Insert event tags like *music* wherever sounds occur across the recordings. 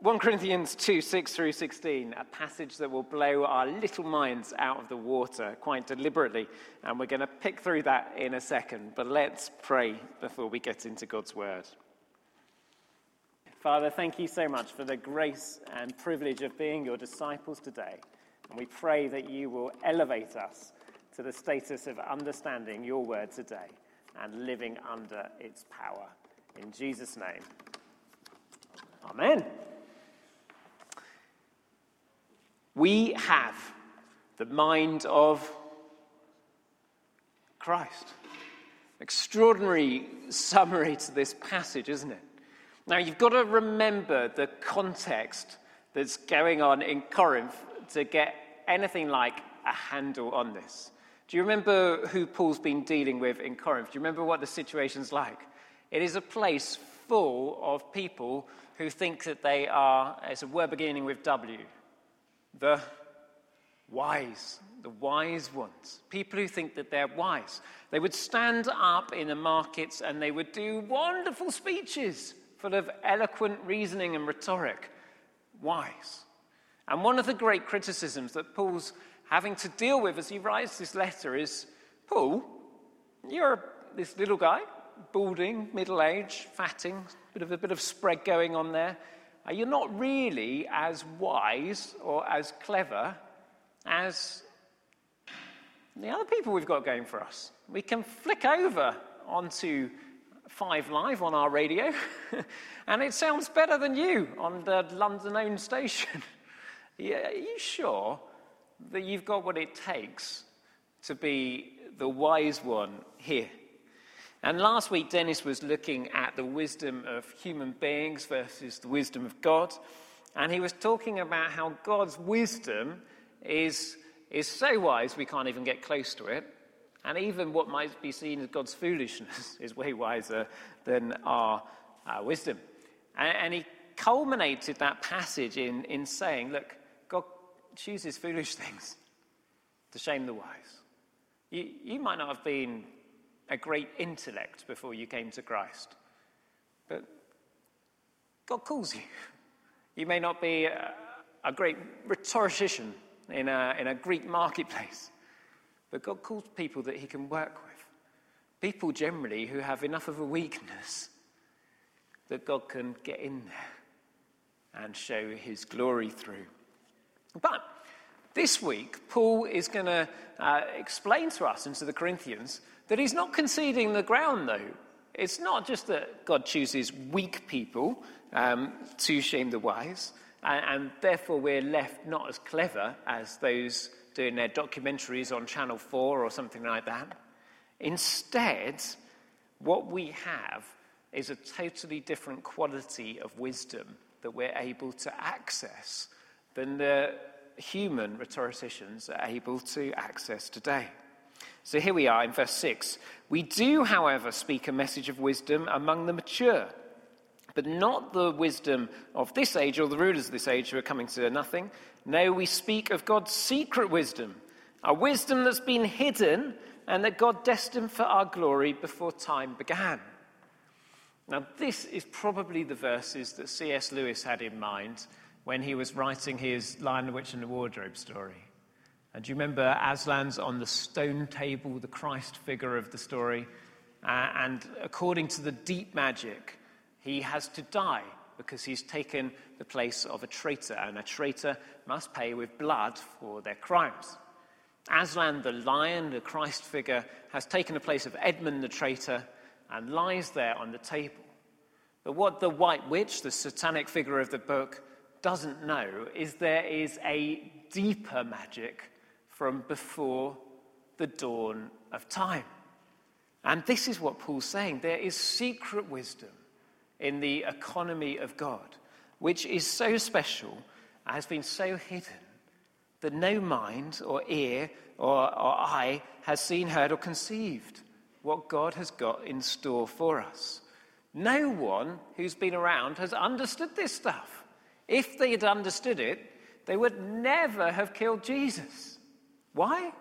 1 Corinthians 2 6 through 16, a passage that will blow our little minds out of the water quite deliberately. And we're going to pick through that in a second. But let's pray before we get into God's word. Father, thank you so much for the grace and privilege of being your disciples today. And we pray that you will elevate us to the status of understanding your word today and living under its power. In Jesus' name, Amen. We have the mind of Christ. Extraordinary summary to this passage, isn't it? Now, you've got to remember the context that's going on in Corinth to get anything like a handle on this. Do you remember who Paul's been dealing with in Corinth? Do you remember what the situation's like? It is a place full of people who think that they are, it's a word beginning with W, the wise, the wise ones, people who think that they're wise. They would stand up in the markets and they would do wonderful speeches full of eloquent reasoning and rhetoric. Wise. And one of the great criticisms that Paul's having to deal with as he writes this letter is Paul, you're this little guy, balding, middle aged, fatting, bit of a bit of spread going on there. You're not really as wise or as clever as the other people we've got going for us. We can flick over onto Five Live on our radio, *laughs* and it sounds better than you on the London owned station. *laughs* yeah, are you sure that you've got what it takes to be the wise one here? And last week, Dennis was looking at the wisdom of human beings versus the wisdom of God. And he was talking about how God's wisdom is, is so wise we can't even get close to it. And even what might be seen as God's foolishness *laughs* is way wiser than our, wisdom. And, and he culminated that passage in, in saying, Look, God chooses foolish *laughs* things to shame the wise. You, you might not have been a great intellect before you came to Christ. But God calls you. You may not be a, a great rhetorician in a, in a Greek marketplace, but God calls people that He can work with. People generally who have enough of a weakness that God can get in there and show His glory through. But this week, Paul is going to uh, explain to us and to the Corinthians that he's not conceding the ground, though. It's not just that God chooses weak people um, to shame the wise, and, and therefore we're left not as clever as those doing their documentaries on Channel 4 or something like that. Instead, what we have is a totally different quality of wisdom that we're able to access than the human rhetoricians are able to access today. So here we are in verse 6. We do, however, speak a message of wisdom among the mature, but not the wisdom of this age or the rulers of this age who are coming to nothing. No, we speak of God's secret wisdom, a wisdom that's been hidden and that God destined for our glory before time began. Now, this is probably the verses that C.S. Lewis had in mind when he was writing his Lion, the Witch, and the Wardrobe story. And do you remember Aslan's on the stone table, the Christ figure of the story? Uh, and according to the deep magic, he has to die because he's taken the place of a traitor, and a traitor must pay with blood for their crimes. Aslan, the lion, the Christ figure, has taken the place of Edmund the traitor and lies there on the table. But what the White Witch, the satanic figure of the book, doesn't know is there is a deeper magic from before the dawn of time. And this is what Paul's saying. There is secret wisdom in the economy of God, which is so special, has been so hidden, that no mind or ear or, or eye has seen, heard, or conceived what God has got in store for us. No one who's been around has understood this stuff. If they had understood it, they would never have killed Jesus. Why?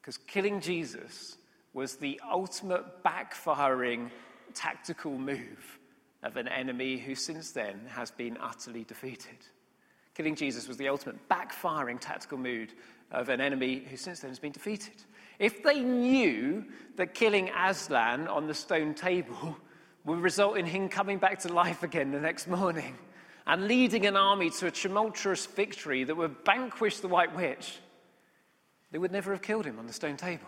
Because killing Jesus was the ultimate backfiring tactical move of an enemy who since then has been utterly defeated. Killing Jesus was the ultimate backfiring tactical move of an enemy who since then has been defeated. If they knew that killing Aslan on the stone table *laughs* would result in him coming back to life again the next morning and leading an army to a tumultuous victory that would vanquish the White Witch, they would never have killed him on the stone table.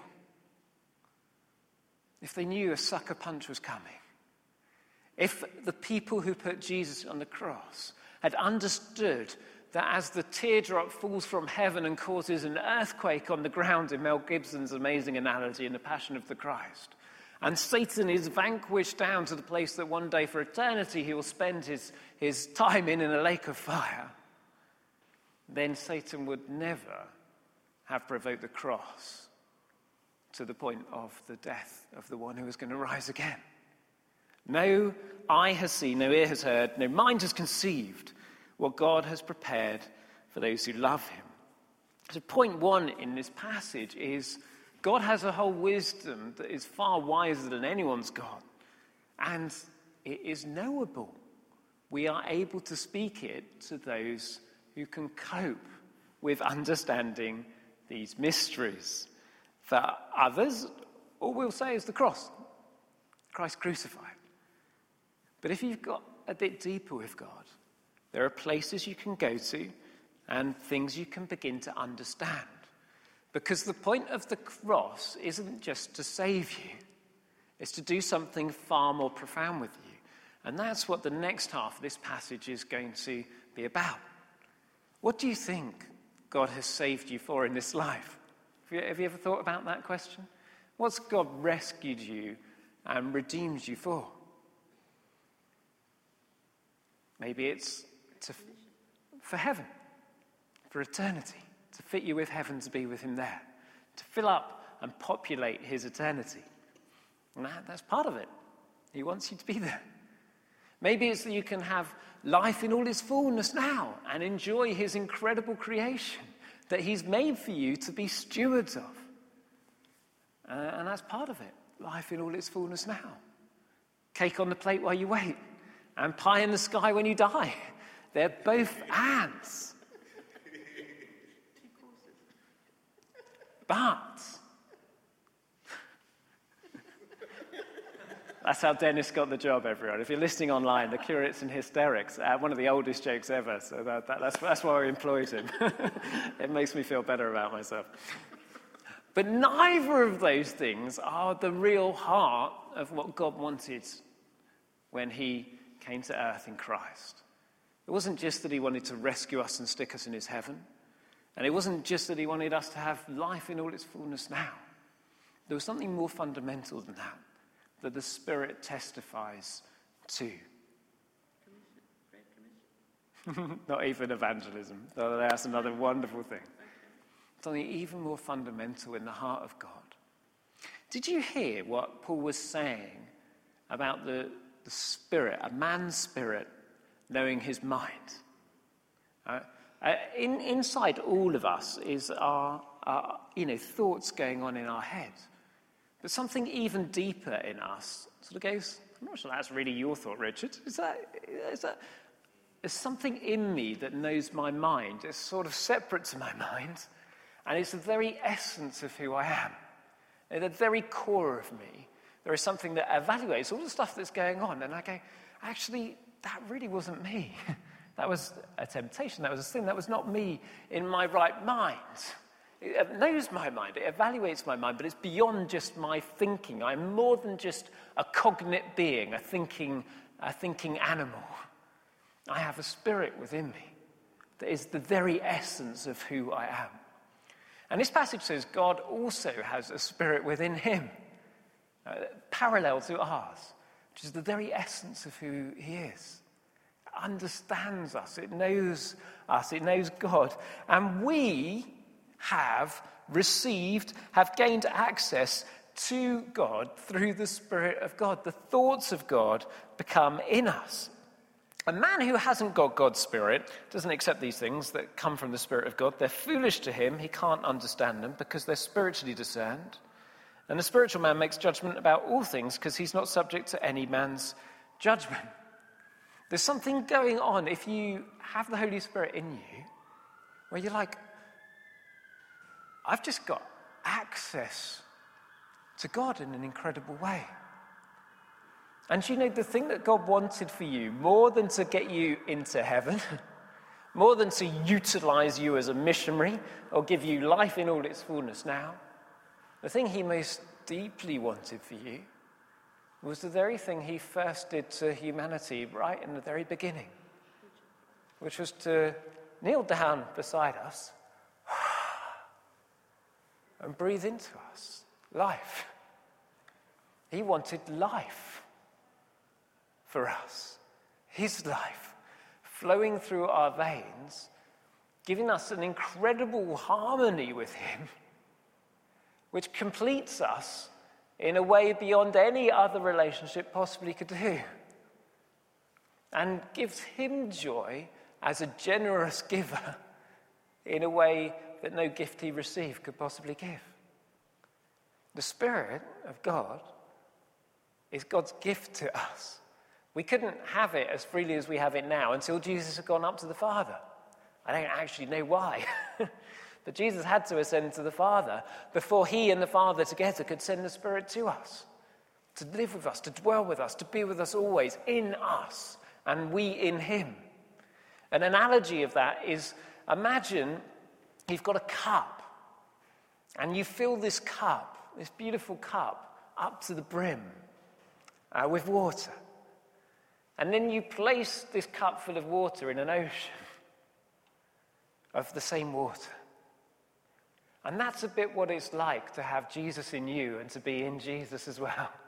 If they knew a sucker punch was coming, if the people who put Jesus on the cross had understood that as the teardrop falls from heaven and causes an earthquake on the ground in Mel Gibson's amazing analogy in The Passion of the Christ, and Satan is vanquished down to the place that one day for eternity he will spend his, his time in in a lake of fire, then Satan would never have provoked the cross to the point of the death of the one who was going to rise again. No eye has seen, no ear has heard, no mind has conceived what God has prepared for those who love him. So, point one in this passage is God has a whole wisdom that is far wiser than anyone's God, and it is knowable. We are able to speak it to those who can cope with understanding these mysteries. For others, all we'll say is the cross Christ crucified. But if you've got a bit deeper with God, there are places you can go to and things you can begin to understand. Because the point of the cross isn't just to save you, it's to do something far more profound with you. And that's what the next half of this passage is going to be about. What do you think God has saved you for in this life? Have you, have you ever thought about that question? What's God rescued you and redeemed you for? Maybe it's to, for heaven, for eternity, to fit you with heaven to be with Him there, to fill up and populate His eternity. And that, that's part of it. He wants you to be there. Maybe it's that you can have life in all its fullness now and enjoy His incredible creation that He's made for you to be stewards of. Uh, and that's part of it life in all its fullness now. Cake on the plate while you wait and pie in the sky when you die. They're both ants. But that's how Dennis got the job, everyone. If you're listening online, the curates and hysterics, uh, one of the oldest jokes ever. So that, that, that's, that's why we employed him. *laughs* it makes me feel better about myself. But neither of those things are the real heart of what God wanted when He came to earth in Christ. It wasn't just that he wanted to rescue us and stick us in his heaven. And it wasn't just that he wanted us to have life in all its fullness now. There was something more fundamental than that, that the Spirit testifies to. *laughs* Not even evangelism, though that's another wonderful thing. Something even more fundamental in the heart of God. Did you hear what Paul was saying about the, the spirit, a man's spirit, knowing his mind. Uh, uh, in, inside all of us is our, our, you know, thoughts going on in our head. But something even deeper in us sort of goes, I'm not sure that's really your thought, Richard. Is that, is that, there's something in me that knows my mind. It's sort of separate to my *laughs* mind. And it's the very essence of who I am. At the very core of me, there is something that evaluates all the stuff that's going on. And I go, actually, that really wasn't me. *laughs* that was a temptation. That was a sin. That was not me in my right mind. It knows my mind, it evaluates my mind, but it's beyond just my thinking. I'm more than just a cognate being, a thinking, a thinking animal. I have a spirit within me that is the very essence of who I am. And this passage says God also has a spirit within him, uh, parallel to ours which is the very essence of who He is. Understands us, it knows us, it knows God. And we have received, have gained access to God through the Spirit of God. The thoughts of God become in us. A man who hasn't got God's Spirit doesn't accept these things that come from the Spirit of God. They're foolish to him. He can't understand them because they're spiritually discerned. And a spiritual man makes judgment about all things because he's not subject to any man's judgment. There's something going on if you have the Holy Spirit in you where you're like, I've just got access to God in an incredible way. And you know, the thing that God wanted for you, more than to get you into heaven, *laughs* more than to utilize you as a missionary or give you life in all its fullness now, the thing He most deeply wanted for you was the very thing He first did to humanity right in the very beginning, which was to kneel down beside us and breathe into us life. He wanted life for us, His life flowing through our veins, giving us an incredible harmony with Him, which completes us in a way beyond any other relationship possibly could do, and gives Him joy as a generous giver in a way that no gift He received could possibly give. The Spirit of God is God's gift to us. We couldn't have it as freely as we have it now until Jesus had gone up to the Father. I don't actually know why. *laughs* but Jesus had to ascend to the Father before he and the Father together could send the Spirit to us, to live with us, to dwell with us, to be with us always, in us, and we in him. An analogy of that is imagine you've got a cup, and you fill this cup, this beautiful cup, up to the brim uh, with water. And then you place this cup full of water in an ocean *laughs* of the same water. And that's a bit what it's like to have Jesus in you and to be in Jesus as well. *laughs*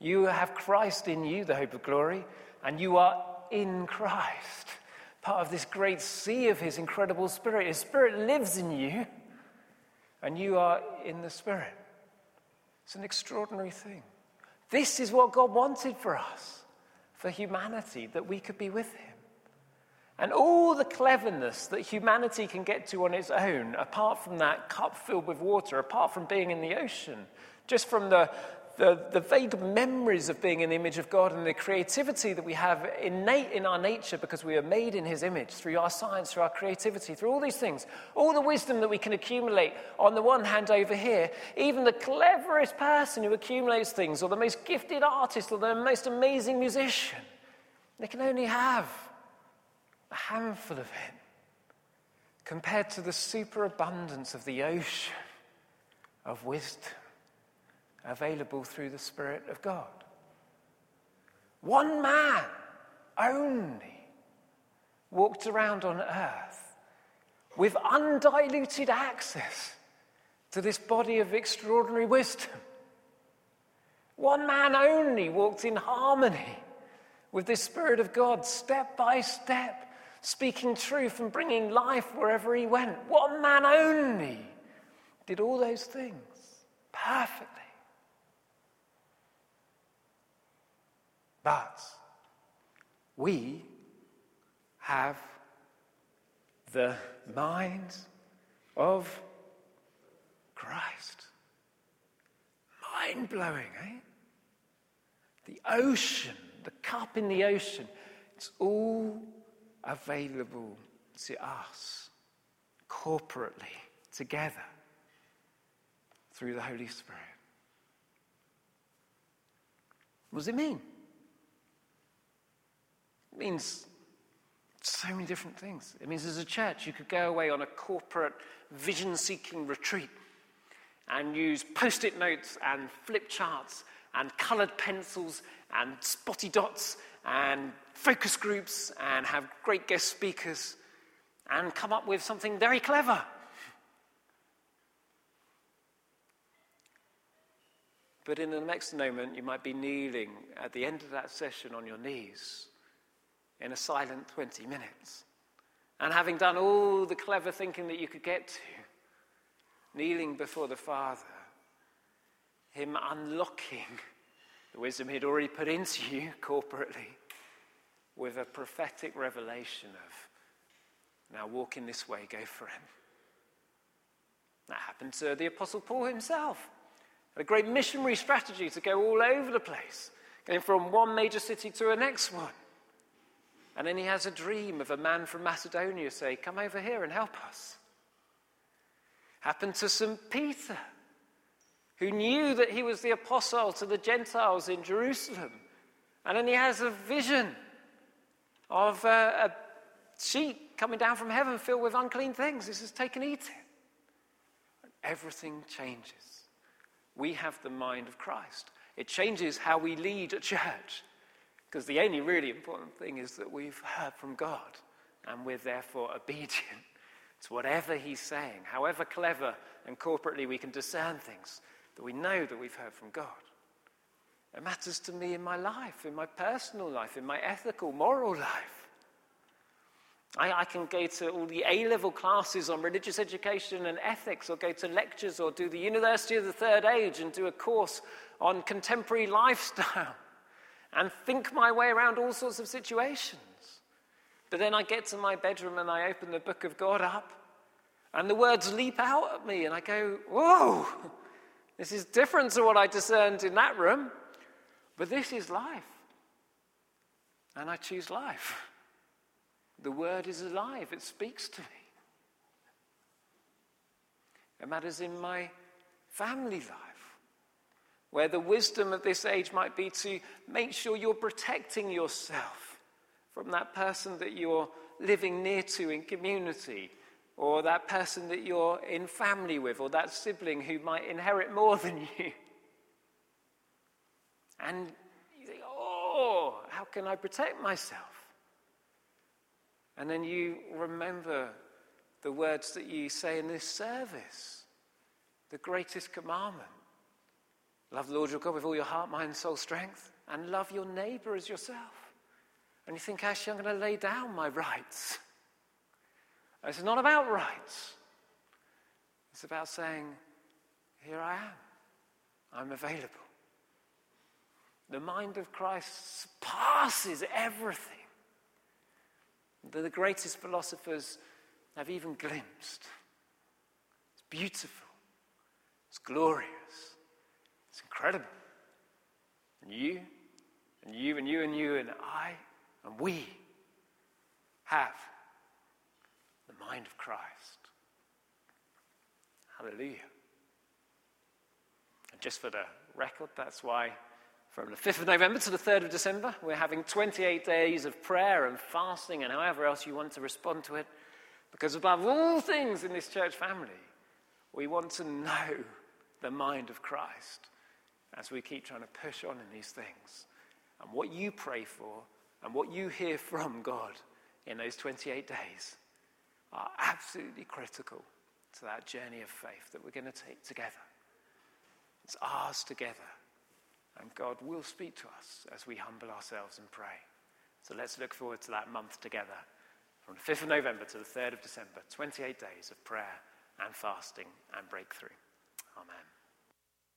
You have Christ in you, the hope of glory, and you are in Christ, *laughs* part of this great sea of His incredible Spirit. His Spirit lives in you, and you are in the Spirit. It's an extraordinary thing. This is what God wanted for us, for humanity, that we could be with Him. And all the cleverness that humanity can get to on its own, apart from that cup filled with water, apart from being in the ocean, just from the, the, the, vague memories of being in the image of God and the creativity that we have innate in our nature because we are made in His image through our science, through our creativity, through all these things, all the wisdom that we can accumulate on the one hand over here, even the cleverest person who accumulates things, or the most gifted artist, or the most amazing musician, they can only have a handful of it compared to the superabundance of the ocean of wisdom available through the Spirit of God. One man only walked around on earth with undiluted access to this body of extraordinary wisdom. One man only walked in harmony with the Spirit of God step by step speaking truth and bringing life wherever he went. One man only did all those things perfectly. But we have the mind of Christ. Mind blowing, eh? The ocean, the cup in the ocean, it's all available to us corporately, together, through the Holy Spirit. What does it mean? It means so many different things. It means as a church, you could go away on a corporate vision seeking retreat and use post it notes and flip charts and coloured pencils and spotty dots and focus groups and have great guest speakers and come up with something very clever. But in the next moment, you might be kneeling at the end of that session on your knees in a silent 20 minutes. And having done all the clever thinking that you could get to, kneeling before the Father, Him unlocking the wisdom He'd already put into you corporately with a prophetic revelation of, now walk in this way, go for him. That happened to the Apostle Paul himself. A great missionary strategy to go all over the place, going from one major city to the next one. And then he has a dream of a man from Macedonia say, Come over here and help us. Happened to St. Peter, who knew that he was the apostle to the Gentiles in Jerusalem. And then he has a vision of uh, a, a sheet coming down from heaven filled with unclean things. He says, Take and eat it. And everything changes. We have the mind of Christ. It changes how we lead a church. Because the only really important thing is that we've heard from God and we're therefore obedient *laughs* to whatever He's saying, however clever and corporately we can discern things, that we know that we've heard from God. It matters to me in my life, in my personal life, in my ethical, moral life. I, I can go to all the A level classes on religious education and ethics, or go to lectures, or do the University of the Third Age and do a course on contemporary *laughs* lifestyle and think my way around all sorts of situations. But then I get to my bedroom and I open the book of God up, and the words leap out at me, and I go, Whoa, this is different to what I discerned in that room, but this is life. And I choose life. The word is alive, it speaks to me. It matters in my family life where the wisdom of this age might be to make sure you're protecting yourself from that person that you're living near to in community, or that person that you're in family with, or that sibling who might inherit more than *laughs* you. And you think, oh, how can I protect myself? And then you remember the words that you say in this service the greatest commandment Love the Lord your God with all your heart, mind, soul, strength, and love your neighbor as yourself. And you think, actually, I'm going to lay down my rights. It's not about rights. It's about saying, here I am. I'm available. The mind of Christ surpasses everything that the greatest philosophers have even glimpsed. It's beautiful. It's glorious. It's incredible. And you, and you, and you, and you, and I, and we have the mind of Christ. Hallelujah. And just for the record, that's why from the 5th of November to the 3rd of December, we're having 28 days of prayer and fasting and however else you want to respond to it. Because above all things in this church family, we want to know the mind of Christ as we keep trying to push on in these things. And what you pray for and what you hear from God in those 28 days are absolutely critical to that journey of faith that we're going to take together. It's ours together. And God will speak to us as we humble ourselves and pray. So let's look forward to that month together from the 5th of November to the 3rd of December 28 days of prayer and fasting and breakthrough. Amen.